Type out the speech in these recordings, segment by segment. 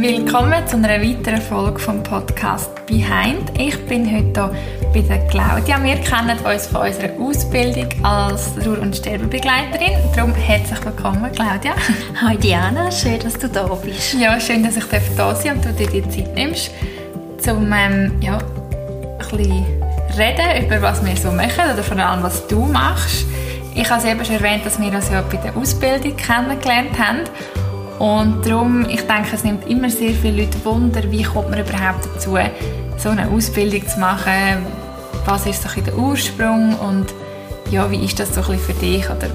Willkommen zu einer weiteren Folge vom Podcast Behind. Ich bin heute hier bei der Claudia. Wir kennen uns von unserer Ausbildung als Ruhr- und Sterbebegleiterin. Darum herzlich willkommen, Claudia. Hi Diana, schön, dass du da bist. Ja, schön, dass ich da sein und du dir die Zeit nimmst, um ähm, ja, ein bisschen reden über was wir so machen oder vor allem was du machst. Ich habe eben schon erwähnt, dass wir uns ja bei der Ausbildung kennengelernt haben. Und darum, ich denke, es nimmt immer sehr viele Leute Wunder, wie kommt man überhaupt dazu, so eine Ausbildung zu machen, was ist so der Ursprung und ja, wie ist das so ein für dich oder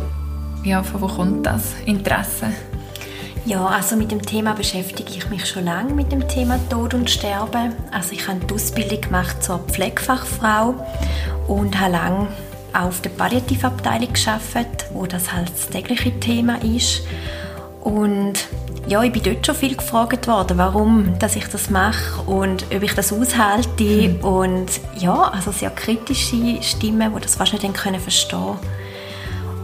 ja, von wo kommt das Interesse? Ja, also mit dem Thema beschäftige ich mich schon lange mit dem Thema Tod und Sterben. Also ich habe die Ausbildung gemacht zur Pflegefachfrau und habe lange auf der Palliativabteilung geschafft, wo das halt das tägliche Thema ist. Und ja, ich bin dort schon viel gefragt worden, warum dass ich das mache und ob ich das aushalte. Mhm. Und ja, also sehr kritische Stimmen, die das fast nicht können verstehen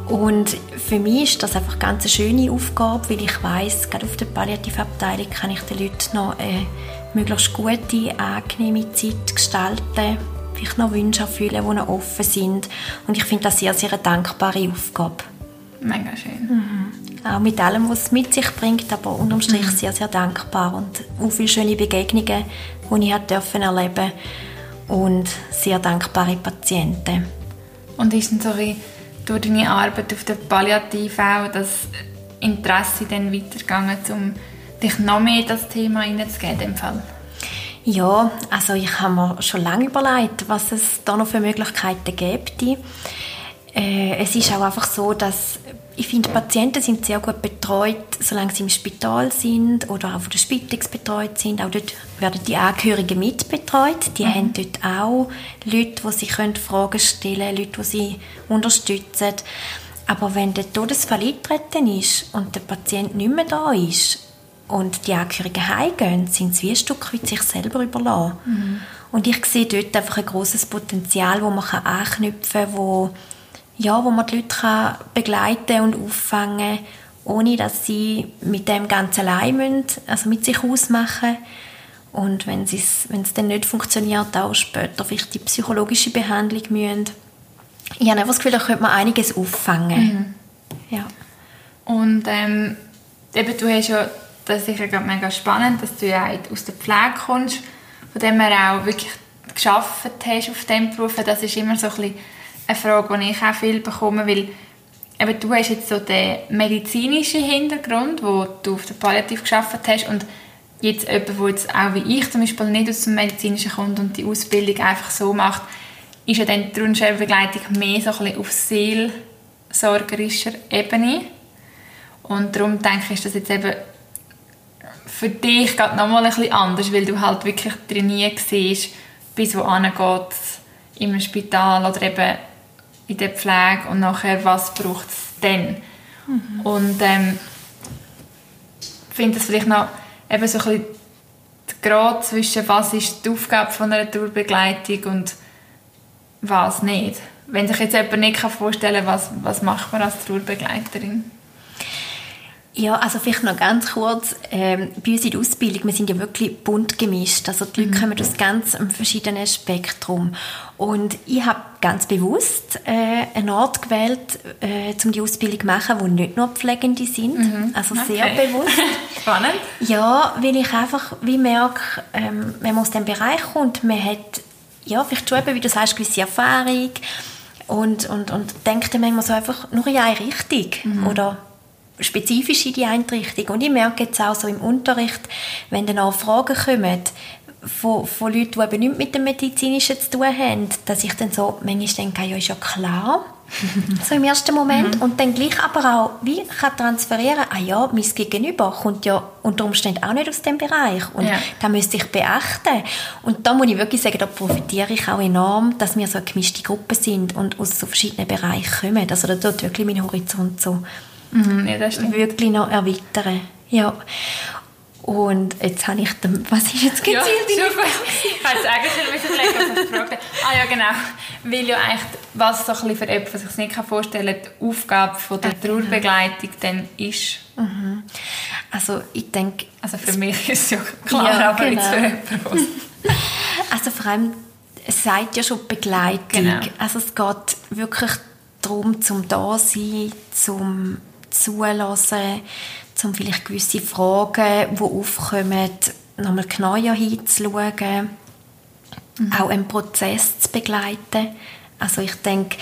Und für mich ist das einfach ganz eine schöne Aufgabe, weil ich weiß, gerade auf der Palliativabteilung kann ich den Leuten noch eine möglichst gute, angenehme Zeit gestalten vielleicht noch Wünsche erfüllen, die noch offen sind. Und ich finde das sehr, sehr eine dankbare Aufgabe. Mega schön. Mhm. Auch mit allem, was es mit sich bringt, aber unterm Strich mhm. sehr, sehr dankbar. Und auch viele schöne Begegnungen, die ich dürfen erleben und sehr dankbare Patienten. Und ist dann so wie durch deine Arbeit auf der Palliativ auch das Interesse dann weitergegangen, um dich noch mehr in das Thema hineinzugeben? Ja, also ich habe mir schon lange überlegt, was es da noch für Möglichkeiten gibt. Äh, es ist auch einfach so, dass ich finde, Patienten sind sehr gut betreut, solange sie im Spital sind oder auch von der Spitex betreut sind. Auch dort werden die Angehörigen mitbetreut. Die mhm. haben dort auch Leute, die sie Fragen stellen können, Leute, die sie unterstützen. Aber wenn der Todesfall eingetreten ist und der Patient nicht mehr da ist, und die Angehörigen heimgehen, sind sie wie ein Stück weit sich selber überlassen. Mhm. Und ich sehe dort einfach ein großes Potenzial, wo man anknüpfen kann, wo, ja, wo man die Leute kann begleiten und auffangen kann, ohne dass sie mit dem ganz allein müssen, also mit sich ausmachen und wenn es, dann nicht funktioniert, auch später vielleicht die psychologische Behandlung müssen. Ich habe einfach das Gefühl, da könnte man einiges auffangen. Mhm. Ja. Und ähm, eben, du hast ja das ist sicher mega spannend, dass du ja aus der Pflege kommst, von dem her auch wirklich geschafft hast auf diesem Beruf. Das ist immer so ein bisschen eine Frage, die ich auch viel bekomme, weil eben, du hast jetzt so den medizinischen Hintergrund, wo du auf der Palliativ geschafft hast und jetzt jemand, der jetzt auch wie ich zum Beispiel nicht aus dem medizinischen kommt und die Ausbildung einfach so macht, ist ja dann die Rundschreibegleitung mehr so ein bisschen auf seelsorgerischer Ebene. Und darum denke ich, ist das jetzt eben für dich geht nochmal ein bisschen anders, weil du halt wirklich trainiert siehst, bis wo geht im Spital oder eben in der Pflege und nachher, was braucht es dann. Mhm. Und ähm, finde es vielleicht noch eben so ein bisschen Grad zwischen was ist die Aufgabe von einer Tourbegleitung und was nicht. Wenn sich jetzt jemand nicht vorstellen kann, was, was macht man als Tourbegleiterin? Ja, also vielleicht noch ganz kurz. Ähm, bei uns in der Ausbildung, wir sind ja wirklich bunt gemischt. Also die Leute mhm. kommen aus ganz einem verschiedenen Spektrum. Und ich habe ganz bewusst äh, einen Ort gewählt, äh, um die Ausbildung zu machen, wo nicht nur Pflegende sind. Mhm. Also okay. sehr bewusst. Spannend. Ja, weil ich einfach wie merke, ähm, wenn man aus diesem Bereich kommt, man hat ja, vielleicht schon eben, wie du sagst, gewisse Erfahrung und, und, und denkt dann manchmal so einfach nur in eine Richtung. Mhm. Oder spezifisch in die eine Richtung. Und ich merke jetzt auch so im Unterricht, wenn dann auch Fragen kommen, von, von Leuten, die eben nichts mit dem Medizinischen zu tun haben, dass ich dann so manchmal denke, ja, ist ja klar, so im ersten Moment. Mhm. Und dann gleich aber auch, wie kann transferieren, ah ja, mein Gegenüber kommt ja unter Umständen auch nicht aus dem Bereich. Und ja. da müsste ich beachten. Und da muss ich wirklich sagen, da profitiere ich auch enorm, dass wir so eine gemischte Gruppe sind und aus so verschiedenen Bereichen kommen. Also da tut wirklich mein Horizont so mhm, ja, wirklich noch erweitern. Ja. Und jetzt habe ich den, was ist jetzt gezielt? Ja, super. Ich hätte es eigentlich schon legen müssen, Frage. Ah ja, genau. Weil ja eigentlich, was so ein bisschen für jemanden, was ich nicht vorstellen kann, die Aufgabe von der genau. Trauerbegleitung dann ist. Mhm. Also ich denke... Also für mich ist es ja klar, ja, aber genau. jetzt für jemanden. also vor allem, es sagt ja schon Begleitung. Genau. Also es geht wirklich darum, zum da sein, zum zulassen, um vielleicht gewisse Fragen, die aufkommen, nochmal genauer hinzuschauen, mhm. auch einen Prozess zu begleiten. Also ich denke,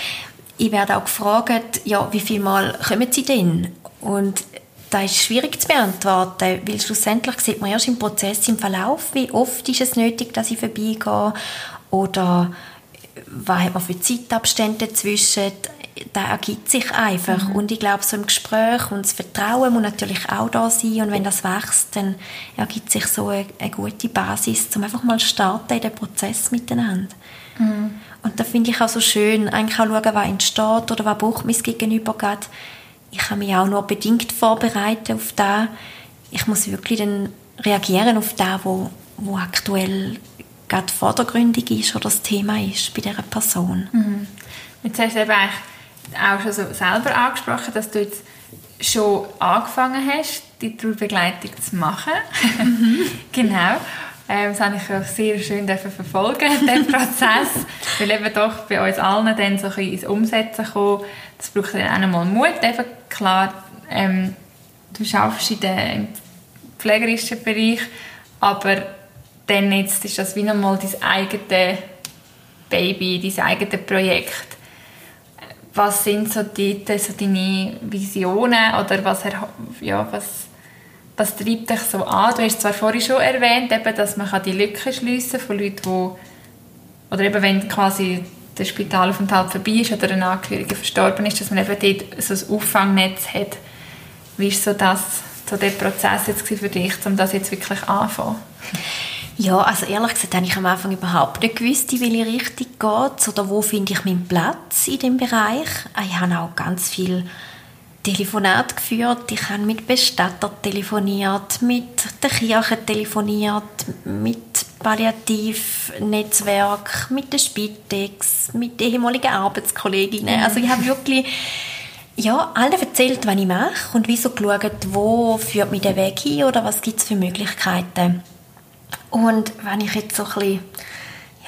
ich werde auch gefragt, ja, wie viel Mal kommen Sie denn? Und das ist schwierig zu beantworten, weil schlussendlich sieht man erst im Prozess, im Verlauf, wie oft ist es nötig, dass ich vorbeigehe oder was hat man für Zeitabstände dazwischen da ergibt sich einfach. Mhm. Und ich glaube, so ein Gespräch und das Vertrauen muss natürlich auch da sein. Und wenn das wächst, dann ergibt sich so eine, eine gute Basis, um einfach mal starten in den Prozess miteinander. Mhm. Und da finde ich auch so schön, eigentlich auch schauen, was entsteht oder was braucht mein Gegenüber gerade. Ich kann mich auch nur bedingt vorbereiten auf das. Ich muss wirklich dann reagieren auf das, wo, wo aktuell gerade vordergründig ist oder das Thema ist bei dieser Person. Mhm. Jetzt hast du eben eigentlich auch schon so selber angesprochen, dass du jetzt schon angefangen hast, die Trauerbegleitung zu machen. Mhm. genau. Ähm, das habe ich auch sehr schön verfolgen, den Prozess. weil eben doch bei uns allen dann so ein ins Umsetzen kommen. Das braucht dann auch einmal Mut. Eben klar, ähm, du arbeitest in dem pflegerischen Bereich, aber dann jetzt ist das wie nochmal dein eigenes Baby, dein eigenes Projekt was sind so, die, so deine Visionen oder was, ja, was, was treibt dich so an? Du hast zwar vorhin schon erwähnt, eben, dass man die Lücke schliessen kann von Leuten, die oder eben wenn quasi der Spitalaufenthalt vorbei ist oder ein Angehöriger verstorben ist, dass man eben dort so ein Auffangnetz hat. Wie war so, so der Prozess jetzt für dich, um das jetzt wirklich anzufangen? Ja, also ehrlich gesagt habe ich am Anfang überhaupt nicht gewusst, in welche Richtung geht oder wo finde ich meinen Platz in dem Bereich. Ich habe auch ganz viel Telefonat geführt. Ich habe mit Bestatter telefoniert, mit der Kirche telefoniert, mit Palliativnetzwerk, mit der Spitex, mit ehemaligen Arbeitskolleginnen. Mhm. Also ich habe wirklich ja, allen erzählt, was ich mache und wieso geschaut, wo führt mich der Weg hin oder was gibt es für Möglichkeiten. Und wenn ich jetzt so ein bisschen,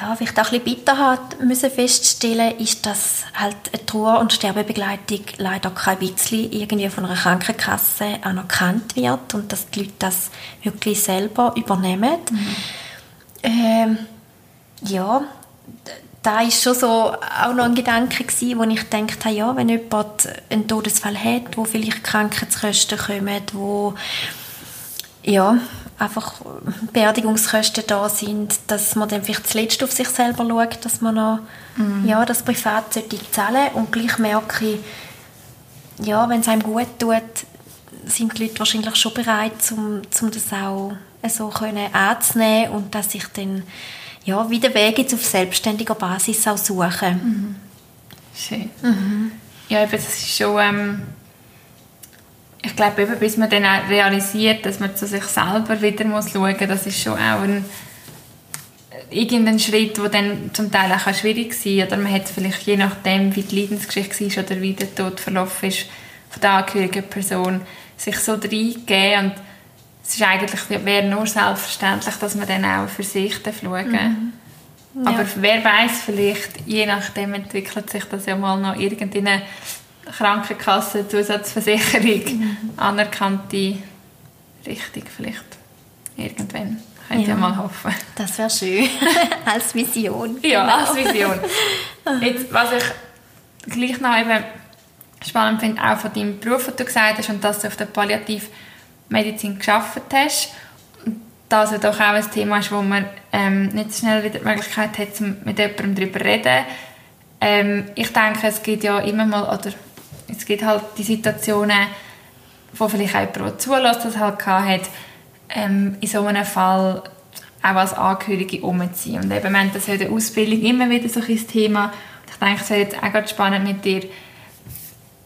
ja, vielleicht auch ein bisschen bitter hat, müssen feststellen, ist, dass halt eine Trauer- und Sterbebegleitung leider kein bisschen irgendwie von einer Krankenkasse anerkannt wird und dass die Leute das wirklich selber übernehmen. Mhm. Ähm, ja, da ist schon so auch noch ein Gedanke gewesen, wo ich gedacht habe, ja, wenn jemand einen Todesfall hat, wo vielleicht Krankheitskosten kommen, wo ja, einfach Beerdigungskosten da sind, dass man dann vielleicht zuletzt auf sich selber schaut, dass man noch mhm. ja, das privat sollte zahlen und gleich merke ich, ja, wenn es einem gut tut, sind die Leute wahrscheinlich schon bereit, um, um das auch so können anzunehmen und dass ich dann ja, wieder Wege auf selbstständiger Basis auch suche. Mhm. Schön. Mhm. Ja, das ist schon... Ähm ich glaube, eben, bis man dann auch realisiert, dass man zu sich selber wieder muss schauen muss, das ist schon auch ein irgendein Schritt, der dann zum Teil auch schwierig sein kann. Oder man hat vielleicht, je nachdem, wie die Leidensgeschichte war oder wie der Tod verlaufen ist, von der angehörigen Person, sich so reingeben und es ist eigentlich, wäre nur selbstverständlich, dass man dann auch für sich schauen mhm. ja. Aber wer weiß vielleicht, je nachdem entwickelt sich das ja mal noch irgendeine Krankenkasse, Zusatzversicherung, mhm. anerkannte Richtung vielleicht. Irgendwann. Könnt ja. ihr mal hoffen. Das wäre schön. als Vision. Ja, genau. als Vision. Jetzt, was ich gleich noch eben spannend finde, auch von deinem Beruf, den du gesagt hast, und dass du auf der Palliativmedizin geschafft hast, dass es doch auch ein Thema ist, wo man ähm, nicht so schnell wieder die Möglichkeit hat, mit jemandem darüber zu reden. Ähm, ich denke, es gibt ja immer mal, oder es gibt halt die Situationen, wo vielleicht auch jemand zulässt, das halt hat, ähm, in so einem Fall auch als Angehörige umziehen. Und eben, wir haben das in der Ausbildung immer wieder so ein Thema. Und ich denke, es wäre jetzt auch ganz spannend mit dir,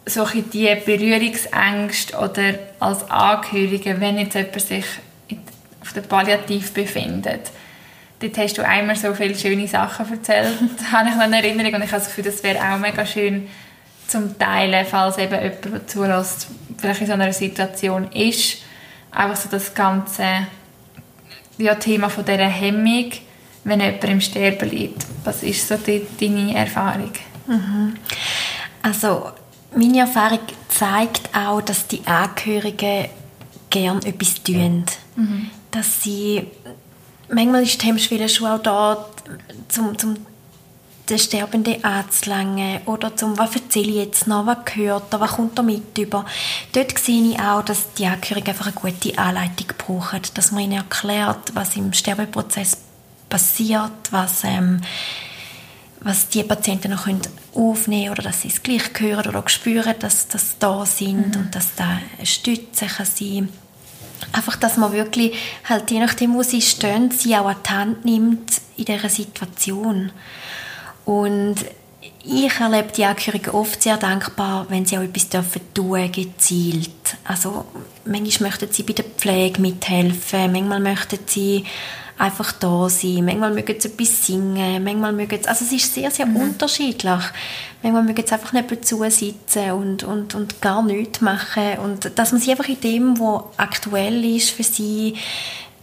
solche die Berührungsängste oder als Angehörige, wenn jetzt jemand sich auf der Palliativ befinden. Dort hast du einmal so viele schöne Sachen erzählt, habe ich noch eine Erinnerung und ich habe das Gefühl, das wäre auch mega schön zum Teilen, falls eben jemand, der zulässt, vielleicht in so einer Situation ist. Einfach so das ganze ja, Thema von dieser Hemmung, wenn jemand im Sterben liegt. Was ist so die, deine Erfahrung? Mhm. Also meine Erfahrung zeigt auch, dass die Angehörigen gerne etwas tun. Mhm. Dass sie, manchmal ist die Hemmschwelle schon auch da, zum, zum den Sterbenden anzulangen oder zum «Was erzähle ich jetzt noch? Was gehört er? Was kommt er mit über?» Dort sehe ich auch, dass die Angehörigen einfach eine gute Anleitung brauchen, dass man ihnen erklärt, was im Sterbeprozess passiert, was, ähm, was die Patienten noch können aufnehmen oder dass sie es gleich hören oder spüren, dass das da sind mhm. und dass da eine Stütze kann sein Einfach, dass man wirklich, halt je nachdem, wo sie stehen, sie auch an die Hand nimmt in dieser Situation. Und ich erlebe die Angehörigen oft sehr dankbar, wenn sie auch etwas dürfen tun, gezielt. Also manchmal möchten sie bei der Pflege mithelfen, manchmal möchten sie einfach da sein, manchmal mögen sie etwas singen, manchmal mögen sie, also es ist sehr, sehr mhm. unterschiedlich. Manchmal mögen sie einfach nicht zusitzen und, und, und gar nichts machen und dass man sie einfach in dem, was aktuell ist für sie,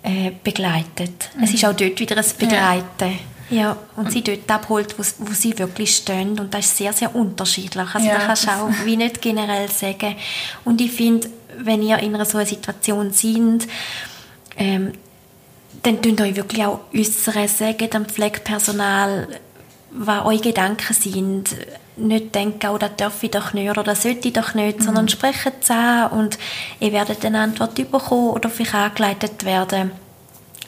äh, begleitet. Mhm. Es ist auch dort wieder ein Begleiten. Ja. Ja, und sie dort abholt, wo, wo sie wirklich stehen. Und das ist sehr, sehr unterschiedlich. Also ja. da kannst du auch wie nicht generell sagen. Und ich finde, wenn ihr in einer so einer Situation seid, ähm, dann tun euch wirklich auch äußern, sagen dem Pflegepersonal, was eure Gedanken sind. Nicht denken, oh, das darf ich doch nicht oder das sollte ich doch nicht, mhm. sondern sprechen es an und ihr werdet eine Antwort bekommen oder vielleicht angeleitet werden,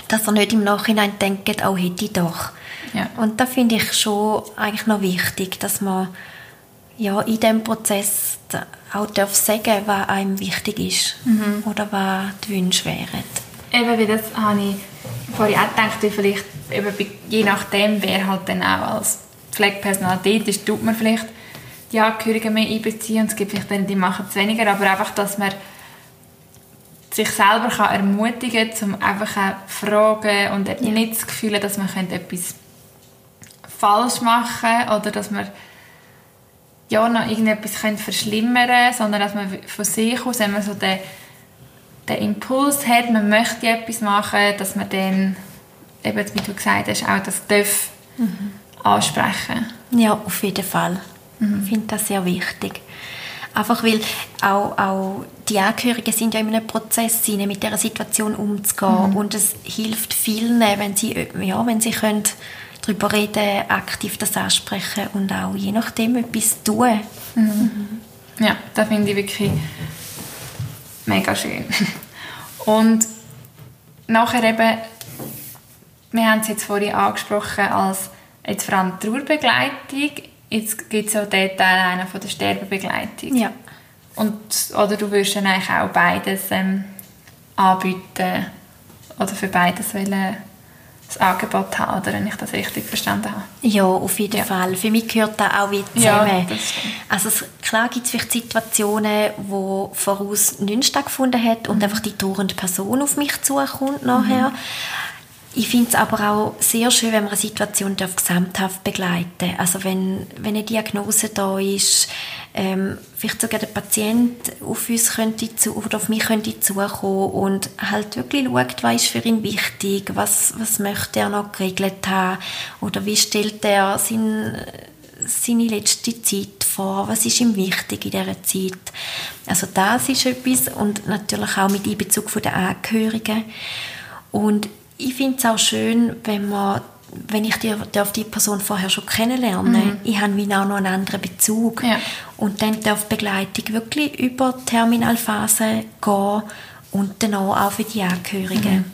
dass ihr nicht im Nachhinein denkt, oh, hätte ich doch. Ja. Und da finde ich schon eigentlich noch wichtig, dass man ja, in diesem Prozess auch darf sagen was einem wichtig ist mhm. oder was die Wünsche wären. Eben, wie das habe ich vorhin auch gedacht, wie vielleicht eben je nachdem, wer halt dann auch als Pflegepersonal dort ist, tut man vielleicht die Angehörigen mehr einbeziehen und es gibt vielleicht dann, die machen es weniger, aber einfach, dass man sich selber kann ermutigen kann, um einfach auch fragen und ja. nicht das Gefühl dass man etwas falsch machen oder dass man ja noch irgendetwas verschlimmern könnte, sondern dass man von sich aus, wenn man so den, den Impuls hat, man möchte etwas machen, dass man dann, eben, wie du gesagt hast, auch das darf mhm. ansprechen. Ja, auf jeden Fall. Mhm. Ich finde das sehr wichtig. Einfach weil auch, auch die Angehörigen sind ja in einem Prozess, mit dieser Situation umzugehen. Mhm. Und es hilft vielen, wenn sie, ja, wenn sie können darüber reden, aktiv das ansprechen und auch je nachdem etwas tun. Mhm. Ja, das finde ich wirklich mega schön. Und nachher eben, wir haben es jetzt vorhin angesprochen als jetzt vor allem Trauerbegleitung, jetzt gibt es auch den Teil einer von der Sterbebegleitung. Ja. Und, oder du würdest dann eigentlich auch beides ähm, anbieten oder für beides wollen das Angebot haben, oder wenn ich das richtig verstanden habe. Ja, auf jeden ja. Fall. Für mich gehört das auch wieder zusammen. Ja, also es, klar gibt es vielleicht Situationen, wo voraus nichts stattgefunden hat und mhm. einfach die dauernde Person auf mich zukommt nachher. Mhm. Ich finde es aber auch sehr schön, wenn man eine Situation gesamthaft begleiten darf. Also wenn, wenn eine Diagnose da ist, ähm, vielleicht sogar der Patient auf uns könnte zu, oder auf mich könnte zukommen und halt wirklich schaut, was ist für ihn wichtig, was, was möchte er noch geregelt haben oder wie stellt er sein, seine letzte Zeit vor, was ist ihm wichtig in dieser Zeit. Also das ist etwas und natürlich auch mit Einbezug der Angehörigen. Und ich finde es auch schön, wenn man wenn ich die, darf die Person vorher schon kennenlernen, mhm. ich habe wie auch noch einen anderen Bezug ja. und dann darf die Begleitung wirklich über die Terminalphase gehen und dann auch für die Angehörigen. Mhm.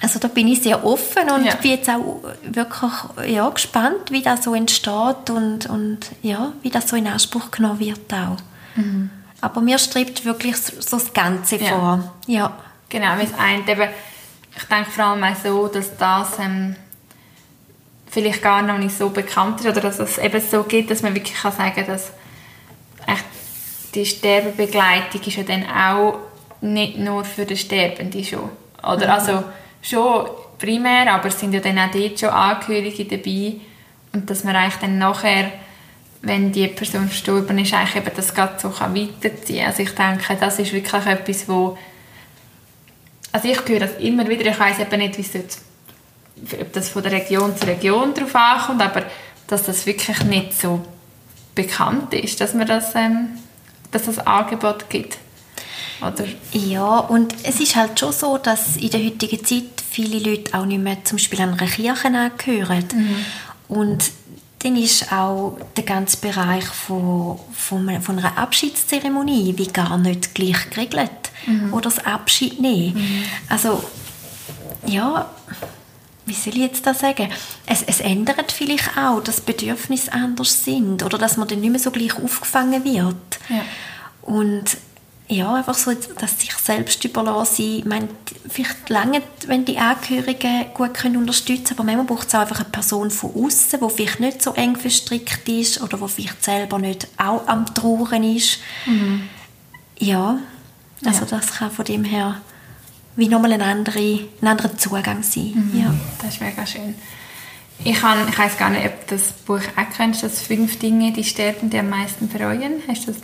Also da bin ich sehr offen und ja. bin jetzt auch wirklich ja, gespannt, wie das so entsteht und, und ja, wie das so in Anspruch genommen wird auch. Mhm. Aber mir strebt wirklich so das Ganze ja. vor. Ja. Genau, das eine eben ich denke vor allem auch so, dass das ähm, vielleicht gar noch nicht so bekannt ist oder dass es eben so gibt, dass man wirklich kann sagen dass echt die Sterbebegleitung ist ja dann auch nicht nur für den Sterbenden schon. Oder mhm. also schon primär, aber es sind ja dann auch dort schon Angehörige dabei und dass man eigentlich dann nachher, wenn die Person verstorben ist, eigentlich eben das Ganze so weiterziehen kann. Also ich denke, das ist wirklich etwas, wo also ich höre das immer wieder, ich weiß eben nicht, wie ob das von der Region zu Region drauf ankommt, aber dass das wirklich nicht so bekannt ist, dass man das, ähm, dass das Angebot gibt. Oder? Ja, und es ist halt schon so, dass in der heutigen Zeit viele Leute auch nicht mehr zum Beispiel an einer Kirche angehören. Mhm. Und dann ist auch der ganze Bereich von, von, von einer Abschiedszeremonie wie gar nicht gleich geregelt. Mhm. Oder das Abschied nehmen. Mhm. Also, ja, wie soll ich jetzt das sagen? Es, es ändert vielleicht auch, dass Bedürfnisse anders sind oder dass man dann nicht mehr so gleich aufgefangen wird. Ja. Und ja, einfach so, dass sich selbst überlassen. Ich meine, vielleicht lange, wenn die Angehörigen gut können unterstützen können, aber manchmal braucht es auch einfach eine Person von außen, die vielleicht nicht so eng verstrickt ist oder die vielleicht selber nicht auch am Trauern ist. Mhm. Ja, also ja. das kann von dem her wie nochmal ein, andere, ein anderer Zugang sein. Mhm. Ja. Das ist mega schön. Ich, kann, ich weiß gar nicht, ob du das Buch auch kennst, das «Fünf Dinge, die sterben, die am meisten bereuen». Hast du das?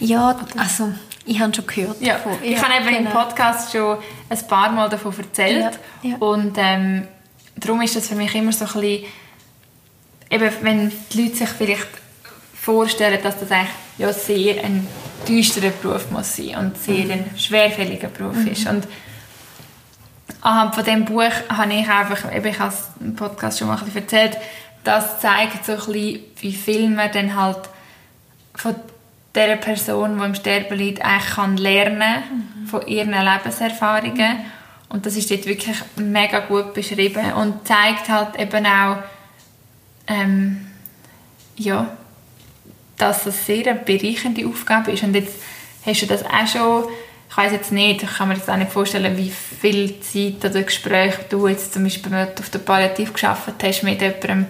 Ja, also ich habe schon gehört. Ja. Davon. Ich ja, habe eben genau. im Podcast schon ein paar Mal davon erzählt. Ja, ja. Und ähm, darum ist das für mich immer so ein bisschen, eben, wenn die Leute sich vielleicht vorstellen, dass das eigentlich ja sehr ein düsterer Beruf muss sein und sehr mhm. ein schwerfälliger Beruf mhm. ist. Und anhand von diesem Buch habe ich einfach, eben, ich habe es im Podcast schon mal ein bisschen erzählt, das zeigt so ein bisschen, wie viel man dann halt von der Person, die im Sterben liegt, eigentlich kann lernen mhm. von ihren Lebenserfahrungen. Mhm. Und das ist dort wirklich mega gut beschrieben und zeigt halt eben auch, ähm, ja, dass das sehr eine bereichernde Aufgabe ist. Und jetzt hast du das auch schon, ich weiß jetzt nicht, ich kann mir jetzt auch nicht vorstellen, wie viel Zeit oder Gespräch du jetzt zum Beispiel auf der Palliativ geschafft hast mit jemandem,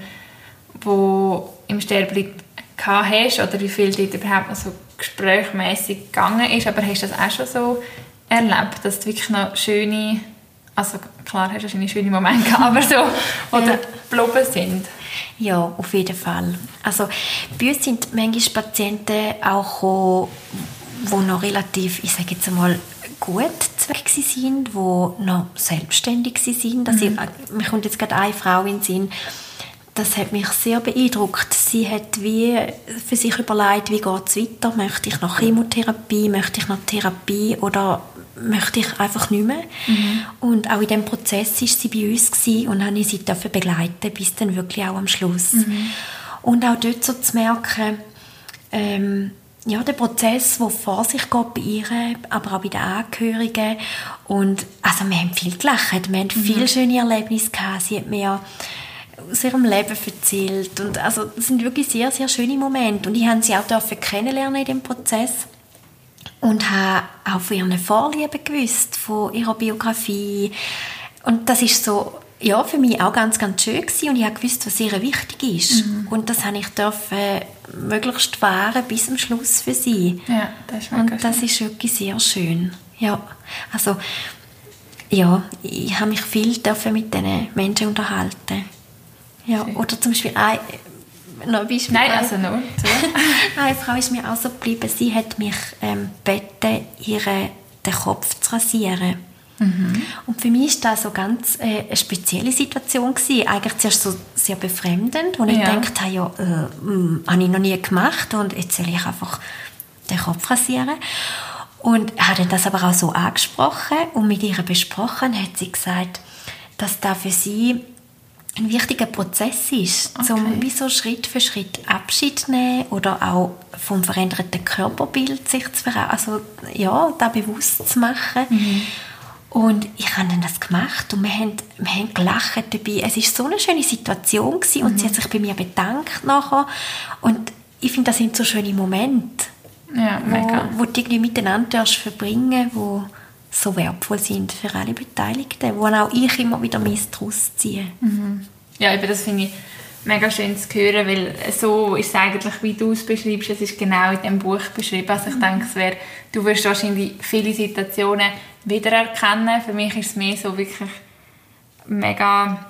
der im Sterben liegt, hast oder wie viel dort überhaupt noch so gesprächmäßig gegangen ist, aber hast du das auch schon so erlebt, dass du wirklich noch schöne, also klar hast du wahrscheinlich schöne Momente gehabt, aber so, oder ja. sind? Ja, auf jeden Fall. Also bei uns sind manchmal Patienten auch gekommen, die noch relativ, ich sage jetzt einmal, gut weg sind, die noch selbstständig sind. Also, mhm. Mir kommt jetzt gerade eine Frau in den Sinn, das hat mich sehr beeindruckt. Sie hat wie für sich überlegt, wie geht es weiter? Möchte ich noch Chemotherapie? Möchte ich noch Therapie? Oder möchte ich einfach nicht mehr? Mhm. Und auch in diesem Prozess war sie bei uns und habe sie dafür begleiten, bis dann wirklich auch am Schluss. Mhm. Und auch dort so zu merken, ähm, ja, der Prozess, der vor sich geht bei ihr, aber auch bei den Angehörigen. Und also wir haben viel gelacht, wir haben mhm. viele schöne Erlebnisse gehabt. Sie hat mir aus ihrem Leben erzählt. Und also, das sind wirklich sehr, sehr schöne Momente. Und ich habe sie auch dürfen kennenlernen in dem Prozess und habe auch von ihren Vorlieben gewusst, von ihrer Biografie. Und das ist so, ja, für mich auch ganz, ganz schön gewesen. und ich habe gewusst, was ihr wichtig ist. Mhm. Und das habe ich dürfen möglichst wahren bis zum Schluss für sie. Ja, das ist Und das schön. ist wirklich sehr schön. Ja, also ja, ich habe mich viel dürfen mit diesen Menschen unterhalten. Ja, oder zum Beispiel ein, noch Beispiel. Nein, also noch. eine Frau ist mir auch so geblieben, sie hat mich ähm, gebeten, ihre, den Kopf zu rasieren. Mhm. Und für mich war das so ganz äh, eine spezielle Situation gewesen. Eigentlich zuerst so sehr befremdend, wo ja. ich gedacht habe, ja, äh, mh, habe ich noch nie gemacht und jetzt soll ich einfach den Kopf rasieren. Und habe das aber auch so angesprochen und mit ihr besprochen, hat sie gesagt, dass da für sie ein wichtiger Prozess ist, okay. um wie so Schritt für Schritt Abschied zu nehmen oder auch vom veränderten Körperbild sich zu also ja, da bewusst zu machen. Mhm. Und ich habe dann das gemacht und wir haben, wir haben gelacht dabei. Es war so eine schöne Situation gewesen und mhm. sie hat sich bei mir bedankt nachher. Und ich finde, das sind so schöne Momente, ja, wo, wo du irgendwie miteinander verbringen wo so wertvoll sind für alle Beteiligten, wo auch ich immer wieder Misstraus ziehe. Mhm. Ja, eben das finde ich mega schön zu hören, weil so ist es eigentlich, wie du es beschreibst, es ist genau in dem Buch beschrieben. Also ich mhm. denke, es wär, du wirst wahrscheinlich viele Situationen wiedererkennen. Für mich ist es mehr so wirklich mega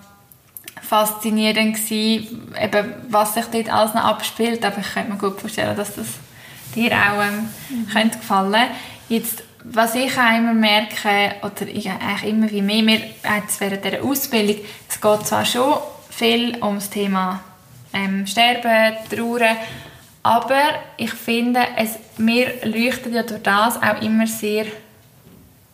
faszinierend gewesen, eben, was sich dort alles noch abspielt. Aber ich könnte mir gut vorstellen, dass das dir auch ähm, mhm. könnte gefallen Jetzt, was ich auch immer merke, oder ich eigentlich immer wie mehr, mir jetzt während dieser Ausbildung, es geht zwar schon viel um das Thema ähm, Sterben, Trauern, aber ich finde, es, mir leuchtet ja durch das auch immer sehr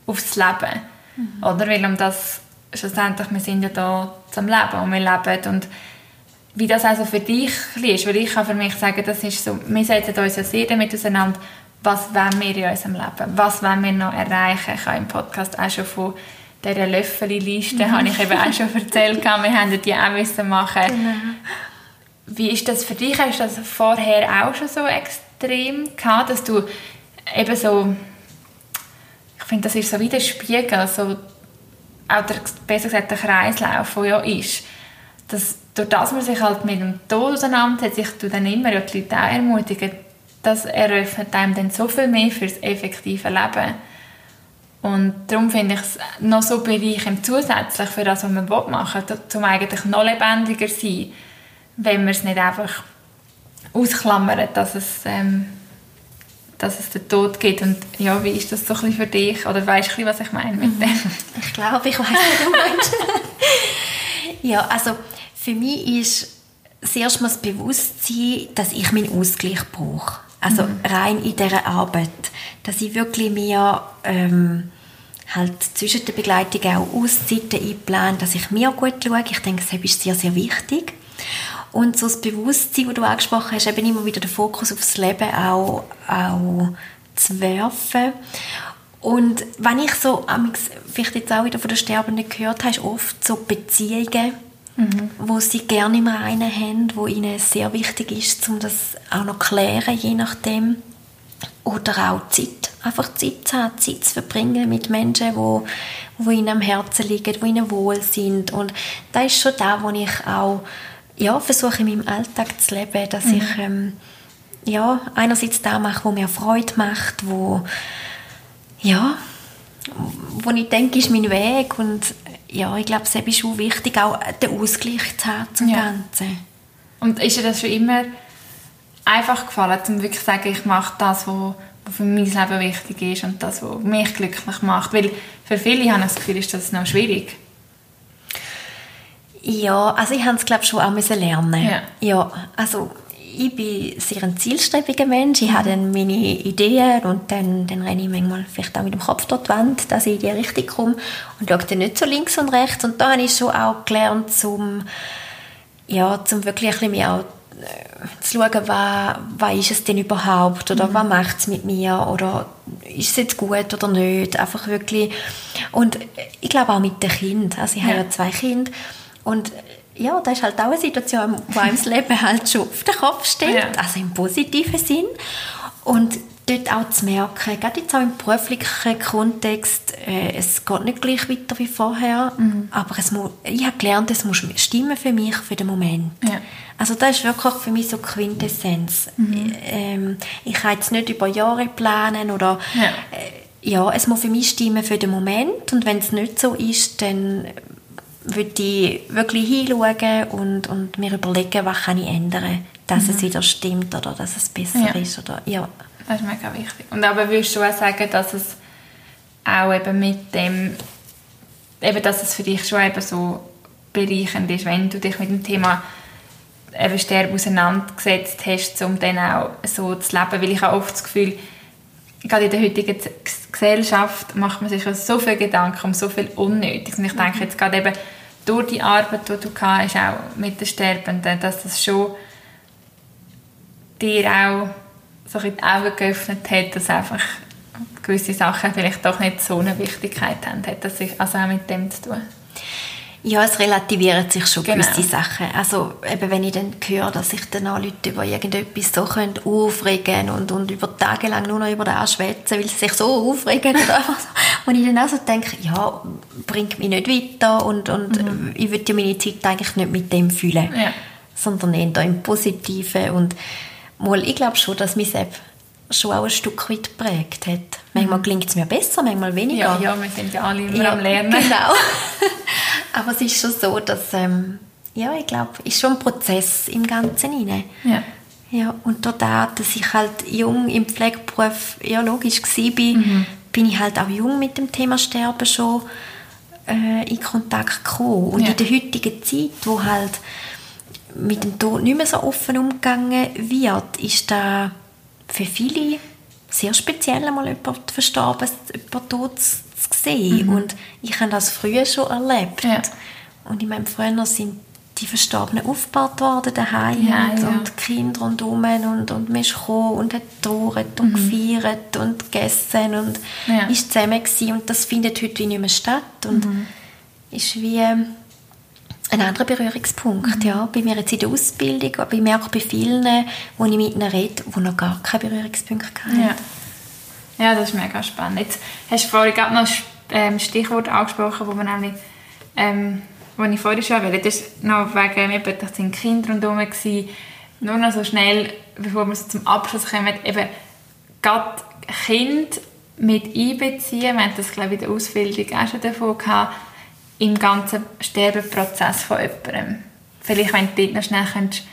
aufs Leben. Mhm. Oder? Weil um das schlussendlich, wir sind ja da zum Leben und wir leben und wie das also für dich ist, weil ich kann für mich sagen, das ist so, wir setzen uns ja sehr damit auseinander, was wollen wir in unserem Leben, was wollen wir noch erreichen. Ich habe im Podcast auch schon von dieser Löffeli-Liste, mhm. habe ich eben auch schon erzählt, wir haben die auch müssen machen. Genau. Wie ist das für dich? Hast du das vorher auch schon so extrem gehabt, dass du eben so, ich finde, das ist so wie der Spiegel, so auch der, besser gesagt der Kreislauf, der ja ist, dass durch das man sich halt mit dem Tod auseinandersetzt, ich dann immer ja die Leute auch ermutigen, das eröffnet einem dann so viel mehr fürs effektive Leben. Und darum finde ich es noch so bereichend zusätzlich für das, was man machen will, um eigentlich noch lebendiger zu sein, wenn man es nicht einfach ausklammert, dass es, ähm, dass es den Tod gibt. Und ja, wie ist das so ein für dich? Oder weißt du, was ich meine mit dem? Ich glaube, ich weiß, was du meinst. ja, also für mich ist zuerst mal das Bewusstsein, dass ich meinen Ausgleich brauche. Also mhm. rein in dieser Arbeit. Dass ich wirklich mir ähm, halt zwischen der Begleitung auch Auszeiten einplane, dass ich mir gut schaue. Ich denke, das ist sehr, sehr wichtig. Und so das Bewusstsein, das du angesprochen hast, eben immer wieder den Fokus aufs Leben auch, auch zu werfen. Und wenn ich so, vielleicht jetzt auch wieder von den Sterbenden gehört habe, ist oft so Beziehungen, mhm. wo sie gerne immer einen haben, wo ihnen sehr wichtig ist, um das auch noch zu klären, je nachdem. Oder auch Zeit, einfach Zeit zu haben, Zeit zu verbringen mit Menschen, wo, wo ihnen am Herzen liegen, wo ihnen wohl sind. Und das ist schon da, wo ich auch ja, versuche in meinem Alltag zu leben, dass mhm. ich ähm, ja, einerseits da mache, wo mir Freude macht, wo ja, wo ich denke, ist mein Weg und ja, ich glaube, es ist schon wichtig, auch den Ausgleich zu haben zum ja. Ganzen. Und ist dir das schon immer einfach gefallen, um wirklich zu sagen, ich mache das, was für mein Leben wichtig ist und das, was mich glücklich macht? Weil für viele habe ich das Gefühl, ist das noch schwierig. Ja, also ich habe es glaube schon auch müssen lernen. Ja. ja, also ich bin sehr ein zielstrebiger Mensch. Ich habe dann meine Ideen und dann, dann renne ich manchmal vielleicht auch mit dem Kopf dort die Wand, dass ich in die Richtung komme und schaue dann nicht so links und rechts. Und da habe ich schon auch gelernt, zum, ja, zum wirklich ein bisschen mehr auch äh, zu schauen, was, was ist es denn überhaupt oder mhm. was macht es mit mir oder ist es jetzt gut oder nicht. Einfach wirklich. Und ich glaube auch mit den Kindern. Also ich ja. habe ja zwei Kinder und ja, das ist halt auch eine Situation, wo einem das Leben halt schon auf den Kopf steht, ja. also im positiven Sinn. Und dort auch zu merken, gerade jetzt auch im beruflichen Kontext, äh, es geht nicht gleich weiter wie vorher, mhm. aber es muss, ich habe gelernt, es muss stimmen für mich, für den Moment. Ja. Also das ist wirklich für mich so Quintessenz. Mhm. Ähm, ich kann jetzt nicht über Jahre planen oder ja. Äh, ja, es muss für mich stimmen für den Moment und wenn es nicht so ist, dann würde ich wirklich hinschauen und, und mir überlegen, was kann ich ändern, dass mhm. es wieder stimmt oder dass es besser ja. ist. Oder, ja. Das ist mega wichtig. Und aber würdest du auch sagen, dass es auch eben mit dem, eben, dass es für dich schon eben so bereichend ist, wenn du dich mit dem Thema eben Sterben auseinandergesetzt hast, um dann auch so zu leben, weil ich habe oft das Gefühl, gerade in der heutigen Gesellschaft macht man sich so viel Gedanken um so viel Unnötiges. Und ich denke mhm. jetzt gerade eben durch die Arbeit, die du hast, auch mit den Sterbenden, dass das schon dir auch so die Augen geöffnet hat, dass einfach gewisse Sachen vielleicht doch nicht so eine Wichtigkeit haben. Hat das also auch mit dem zu tun? Ja, es relativiert sich schon genau. gewisse Sachen. Also eben, wenn ich dann höre, dass sich dann auch Leute über irgendetwas so können aufregen und, und über Tage lang nur noch über das schwätzen, weil sie sich so aufregen so. Und ich dann auch so denke, ja, bringt mich nicht weiter und, und mhm. ich würde ja meine Zeit eigentlich nicht mit dem fühlen, ja. sondern eher im Positiven und mal, ich glaube schon, dass mich selbst schon auch ein Stück weit geprägt hat. Manchmal mhm. klingt es mir besser, manchmal weniger. Ja, ja wir sind ja alle immer ja, am Lernen. Genau. Aber es ist schon so, dass, ähm, ja, ich glaube, ist schon ein Prozess im Ganzen rein. Ja. Ja, und dadurch, dass ich halt jung im Pflegeberuf ja logisch war, bin, bin ich halt auch jung mit dem Thema Sterben schon äh, in Kontakt gekommen. Und Ja. in der heutigen Zeit, wo halt mit dem Tod nicht mehr so offen umgegangen wird, ist da für viele sehr speziell, einmal jemanden verstorben, jemanden tot zu sehen. Und ich habe das früher schon erlebt. Ja. Und ich meine, früher sind die Verstorbenen aufgebaut worden daheim Ja, und, ja. und die Kinder rundherum und, und man ist gekommen und hat getrauert und gefeiert und gegessen und Mhm. Ja. ist zusammen gewesen. und das findet heute wie nicht mehr statt und Mhm. ist wie ähm, ein anderer Berührungspunkt, Mhm. ja. Bei mir jetzt in der Ausbildung, aber ich merke bei vielen, wo ich mit ihnen rede, die noch gar keine Berührungspunkte hatten. Ja. ja, das ist mega spannend. Jetzt hast du vorhin gerade noch ein ähm, Stichwort angesprochen, wo wir nämlich, ähm, wo ich vorhin schon erwähnt das ist noch wegen, eben, das sind Kinder rundherum gewesen. Nur noch so schnell, bevor wir so zum Abschluss kommen, eben gerade Kind mit einbeziehen, wir hatten das glaube ich in der Ausbildung auch schon davon gehabt, im ganzen Sterbeprozess von jemandem. Vielleicht, wenn du dort noch schnell könntest,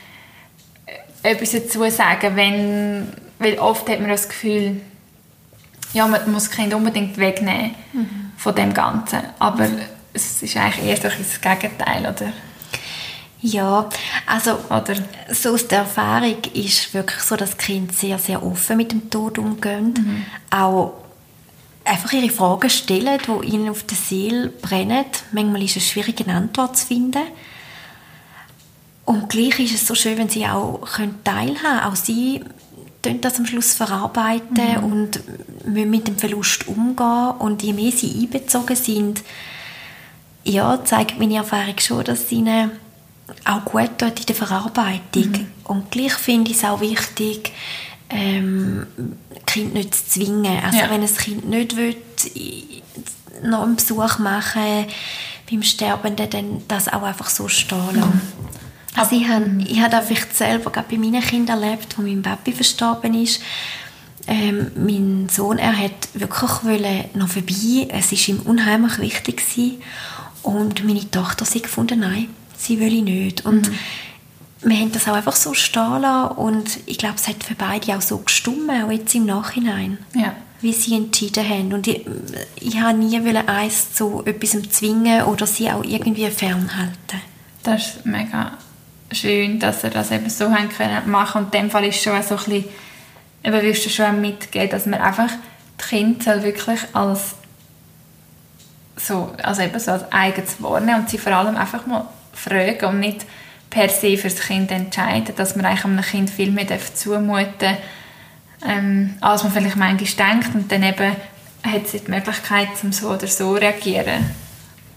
äh, etwas dazu sagen, wenn, weil oft hat man das Gefühl, ja, man muss das Kind unbedingt wegnehmen von dem Ganzen, aber es ist eigentlich eher so das Gegenteil, oder? Ja, also oder? so aus der Erfahrung ist wirklich so, dass Kinder sehr, sehr offen mit dem Tod umgehen. Auch einfach ihre Fragen stellen, die ihnen auf der Seele brennen. Manchmal ist es schwierig, eine Antwort zu finden. Und gleich ist es so schön, wenn sie auch können teilhaben können. Auch sie tun das am Schluss verarbeiten und müssen mit dem Verlust umgehen. Und je mehr sie einbezogen sind, ja, zeigt meine Erfahrung schon, dass es ihnen auch gut tut in der Verarbeitung. Und gleich finde ich es auch wichtig, ähm, Kind nicht zu zwingen. Also Ja. wenn ein Kind nicht will, noch einen Besuch machen beim Sterbenden, dann das auch einfach so stehen lassen. Also ich habe ich habe das vielleicht selber gerade bei meinen Kindern erlebt, wo mein Papi verstorben ist. Ähm, mein Sohn, er hat wirklich wollen noch vorbei. Es ist ihm unheimlich wichtig gewesen. Und meine Tochter sie gefunden, nein, sie will ich nicht. Und wir haben das auch einfach so stehen lassen. Und ich glaube, es hat für beide auch so gestimmt, auch jetzt im Nachhinein Ja. wie sie entschieden haben. Und ich, ich habe nie wollen, eins zu etwas zwingen oder sie auch irgendwie fernhalten. Das ist mega schön, dass ihr das eben so haben können machen und in dem Fall ist schon so ein bisschen, eben willst du schon mitgeben, dass man einfach die Kinder wirklich als so, also eben so als eigenes wahrnehmen und sie vor allem einfach mal fragen und nicht per se für das Kind entscheiden, dass man eigentlich einem Kind viel mehr zumuten darf, ähm, als man vielleicht manchmal denkt. Und dann eben hat sie die Möglichkeit, zum so oder so reagieren.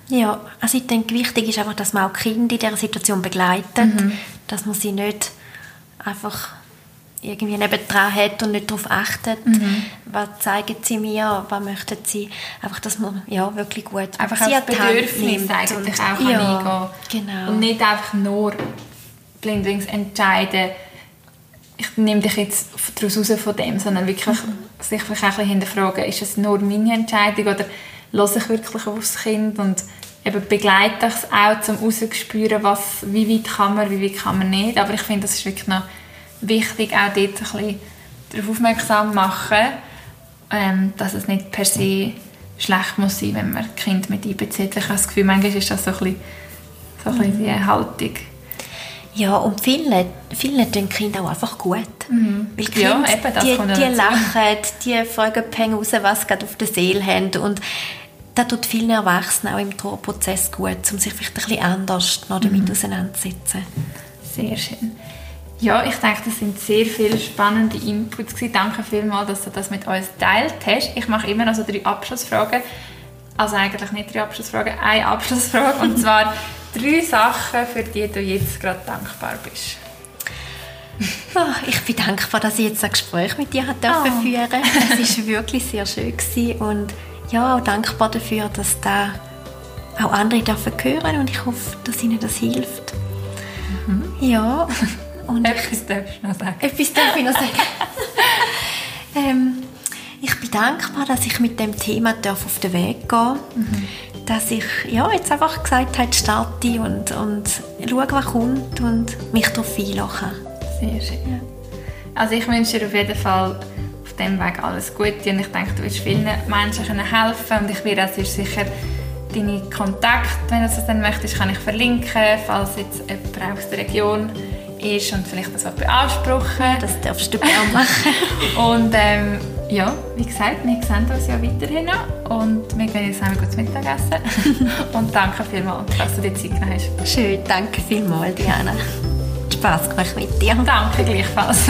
Ja, also ich denke, wichtig ist einfach, dass man auch Kinder in dieser Situation begleitet, dass man sie nicht einfach irgendwie nebendran hat und nicht darauf achtet, was zeigen sie mir, was möchten sie, einfach, dass man ja wirklich gut einfach sie als Bedürfnis eigentlich und- auch ja, eingehen genau. Und nicht einfach nur blindlings entscheiden, ich nehme dich jetzt daraus raus von dem, sondern wirklich Mhm. sich vielleicht auch ein bisschen hinterfragen, ist es nur meine Entscheidung oder lasse ich wirklich aufs Kind und eben begleite ich es auch, um rauszuspüren, was, wie weit kann man, wie weit kann man nicht. Aber ich finde, das ist wirklich noch wichtig, auch dort ein bisschen darauf aufmerksam machen, ähm, dass es nicht per se schlecht muss sein, wenn man Kind mit einbezieht. Ich habe das Gefühl, manchmal ist das so ein bisschen, so ein bisschen die Haltung. Ja, und vielen, vielen tun Kinder auch einfach gut. Weil die Mhm. Ja, Kinder, eben, das die, kommt ja die lachen, die fragen raus, was sie gerade auf der Seele haben. Und das tut vielen Erwachsenen auch im Trauerprozess gut, um sich vielleicht ein bisschen anders noch damit Mhm. auseinanderzusetzen. Sehr schön. Ja, ich denke, das sind sehr viele spannende Inputs gewesen. Danke vielmals, dass du das mit uns geteilt hast. Ich mache immer noch so drei Abschlussfragen. Also eigentlich nicht drei Abschlussfragen, eine Abschlussfrage. Und zwar drei Sachen, für die du jetzt gerade dankbar bist. Ah, ich bin dankbar, dass ich jetzt ein Gespräch mit dir hat Oh. dürfen führen Es war wirklich sehr schön gewesen und ja, auch dankbar dafür, dass da auch andere dürfen hören und ich hoffe, dass ihnen das hilft. Ja, und ich Etwas darfst du noch sagen. Etwas darf ich noch sagen. ähm, Ich bin dankbar, dass ich mit dem Thema auf den Weg gehen mhm. Dass ich ja, jetzt einfach gesagt habe, starte und, und schaue, was kommt und mich darauf einlachen. Sehr schön. Ja. Also ich wünsche dir auf jeden Fall auf diesem Weg alles Gute und ich denke, du wirst vielen Menschen helfen und ich werde auch sicher deine Kontakte, wenn du das dann möchtest, kann ich verlinken, falls jetzt jemand aus der Region ist und vielleicht das beanspruchen. Das darfst du gerne machen. und ähm, ja, wie gesagt, wir sehen uns ja weiterhin und wir gehen jetzt einmal gut Mittagessen. und danke vielmals, dass du dir Zeit genommen hast. Schön, danke vielmals, Diana. Spaß gemacht mit dir. Danke gleichfalls.